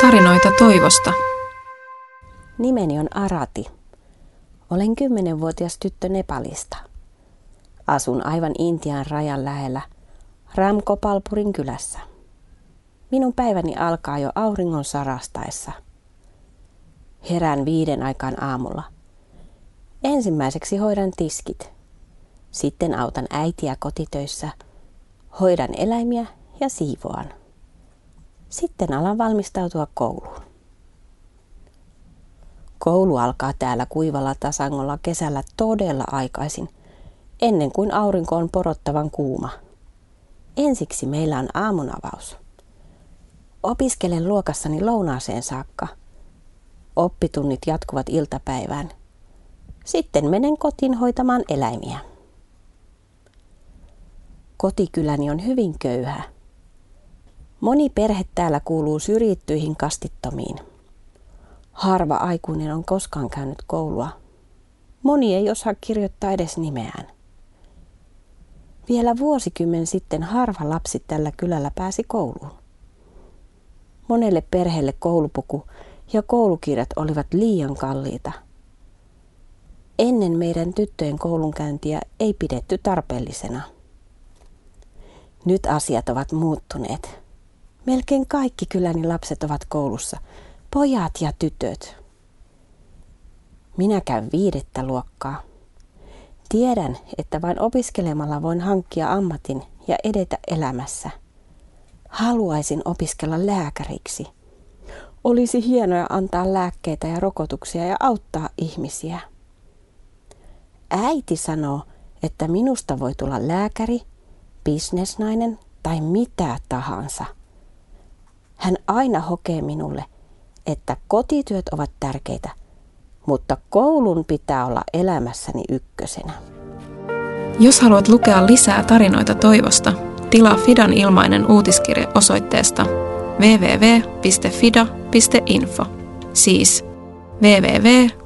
Tarinoita toivosta. Nimeni on Arati. Olen kymmenenvuotias tyttö Nepalista. Asun aivan Intian rajan lähellä Ramkopalpurin kylässä. Minun päiväni alkaa jo auringon sarastaessa. Herään viiden aikaan aamulla. Ensimmäiseksi hoidan tiskit. Sitten autan äitiä kotitöissä. Hoidan eläimiä ja siivoan. Sitten alan valmistautua kouluun. Koulu alkaa täällä kuivalla tasangolla kesällä todella aikaisin, ennen kuin aurinko on porottavan kuuma. Ensiksi meillä on aamunavaus. Opiskelen luokassani lounaaseen saakka. Oppitunnit jatkuvat iltapäivään. Sitten menen kotiin hoitamaan eläimiä. Kotikyläni on hyvin köyhä. Moni perhe täällä kuuluu syrjittyihin kastittomiin. Harva aikuinen on koskaan käynyt koulua. Moni ei osaa kirjoittaa edes nimeään. Vielä vuosikymmen sitten harva lapsi tällä kylällä pääsi kouluun. Monelle perheelle koulupuku ja koulukirjat olivat liian kalliita. Ennen meidän tyttöjen koulunkäyntiä ei pidetty tarpeellisena. Nyt asiat ovat muuttuneet. Melkein kaikki kyläni lapset ovat koulussa, pojat ja tytöt. Minä käyn viidettä luokkaa. Tiedän, että vain opiskelemalla voin hankkia ammatin ja edetä elämässä. Haluaisin opiskella lääkäriksi. Olisi hienoa antaa lääkkeitä ja rokotuksia ja auttaa ihmisiä. Äiti sanoo, että minusta voi tulla lääkäri, bisnesnainen tai mitä tahansa. Hän aina hokee minulle, että kotityöt ovat tärkeitä, mutta koulun pitää olla elämässäni ykkösenä. Jos haluat lukea lisää tarinoita toivosta, tilaa Fidan ilmainen uutiskirje osoitteesta www.fida.info. Siis www.fida.info.